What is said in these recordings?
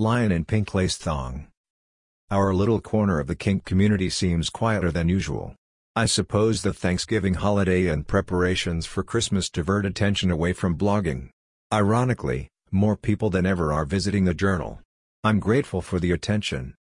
Lion in pink lace thong. Our little corner of the kink community seems quieter than usual. I suppose the Thanksgiving holiday and preparations for Christmas divert attention away from blogging. Ironically, more people than ever are visiting the journal. I'm grateful for the attention.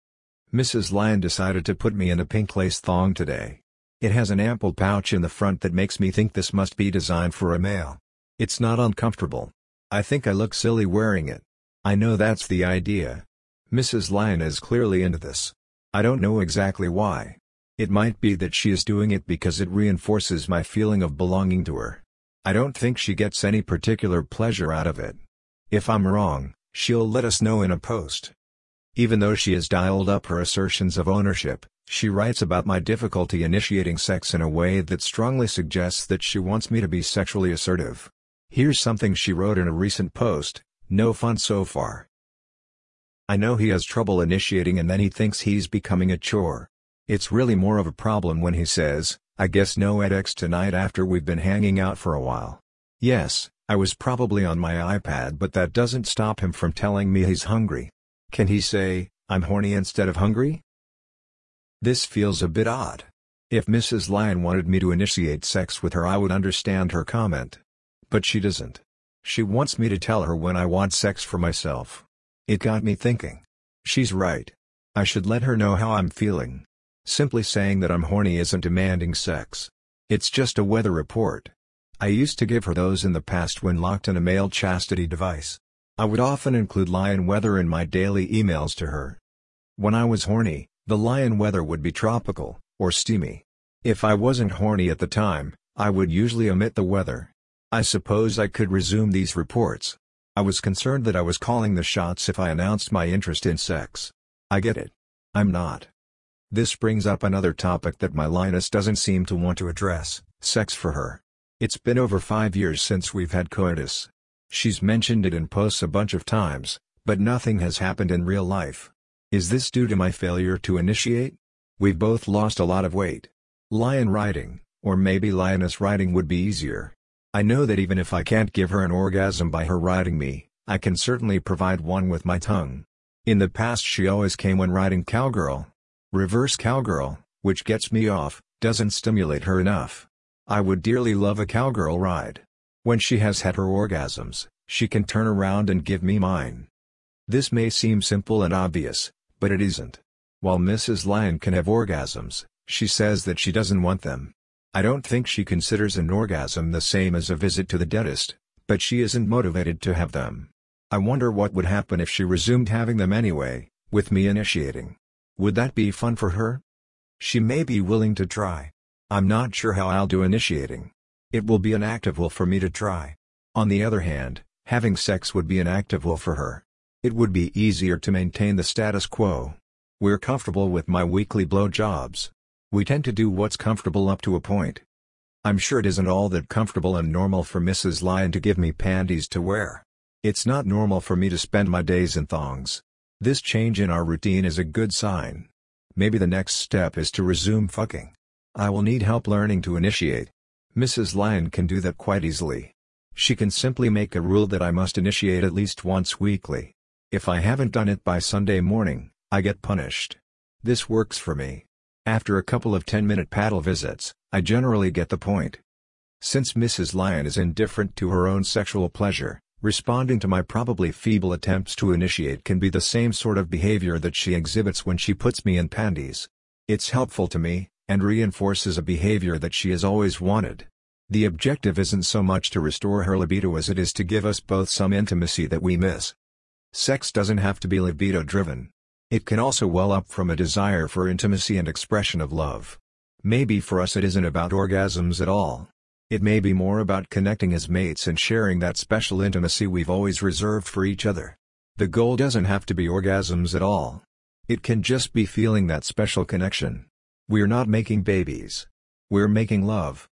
Mrs. Lion decided to put me in a pink lace thong today. It has an ample pouch in the front that makes me think this must be designed for a male. It's not uncomfortable. I think I look silly wearing it. I know that's the idea. Mrs. Lion is clearly into this. I don't know exactly why. It might be that she is doing it because it reinforces my feeling of belonging to her. I don't think she gets any particular pleasure out of it. If I'm wrong, she'll let us know in a post. Even though she has dialed up her assertions of ownership, she writes about my difficulty initiating sex in a way that strongly suggests that she wants me to be sexually assertive. Here's something she wrote in a recent post, no fun so far. I know he has trouble initiating and then he thinks he's becoming a chore. It's really more of a problem when he says, I guess no edX tonight after we've been hanging out for a while. Yes, I was probably on my iPad but that doesn't stop him from telling me he's hungry. Can he say, I'm horny instead of hungry? This feels a bit odd. If Mrs. Lion wanted me to initiate sex with her I would understand her comment. But she doesn't. She wants me to tell her when I want sex for myself. It got me thinking. She's right. I should let her know how I'm feeling. Simply saying that I'm horny isn't demanding sex. It's just a weather report. I used to give her those in the past when locked in a male chastity device. I would often include lion weather in my daily emails to her. When I was horny, the lion weather would be tropical, or steamy. If I wasn't horny at the time, I would usually omit the weather. I suppose I could resume these reports. I was concerned that I was calling the shots if I announced my interest in sex. I get it. I'm not. This brings up another topic that my Lioness doesn't seem to want to address, sex for her. It's been over five years since we've had coitus. She's mentioned it in posts a bunch of times, but nothing has happened in real life. Is this due to my failure to initiate? We've both lost a lot of weight. Lion riding, or maybe lioness riding would be easier. I know that even if I can't give her an orgasm by her riding me, I can certainly provide one with my tongue. In the past she always came when riding cowgirl. Reverse cowgirl, which gets me off, doesn't stimulate her enough. I would dearly love a cowgirl ride. When she has had her orgasms, she can turn around and give me mine. This may seem simple and obvious, but it isn't. While Mrs. Lion can have orgasms, she says that she doesn't want them. I don't think she considers an orgasm the same as a visit to the dentist, but she isn't motivated to have them. I wonder what would happen if she resumed having them anyway, with me initiating. Would that be fun for her? She may be willing to try. I'm not sure how I'll do initiating. It will be an active will for me to try. On the other hand, having sex would be an active will for her. It would be easier to maintain the status quo. We're comfortable with my weekly blowjobs. We tend to do what's comfortable up to a point. I'm sure it isn't all that comfortable and normal for Mrs. Lion to give me panties to wear. It's not normal for me to spend my days in thongs. This change in our routine is a good sign. Maybe the next step is to resume fucking. I will need help learning to initiate. Mrs. Lion can do that quite easily. She can simply make a rule that I must initiate at least once weekly. If I haven't done it by Sunday morning, I get punished. This works for me. After a couple of 10-minute paddle visits, I generally get the point. Since Mrs. Lion is indifferent to her own sexual pleasure, responding to my probably feeble attempts to initiate can be the same sort of behavior that she exhibits when she puts me in panties. It's helpful to me, and reinforces a behavior that she has always wanted. The objective isn't so much to restore her libido as it is to give us both some intimacy that we miss. Sex doesn't have to be libido-driven. It can also well up from a desire for intimacy and expression of love. Maybe for us it isn't about orgasms at all. It may be more about connecting as mates and sharing that special intimacy we've always reserved for each other. The goal doesn't have to be orgasms at all. It can just be feeling that special connection. We're not making babies. We're making love.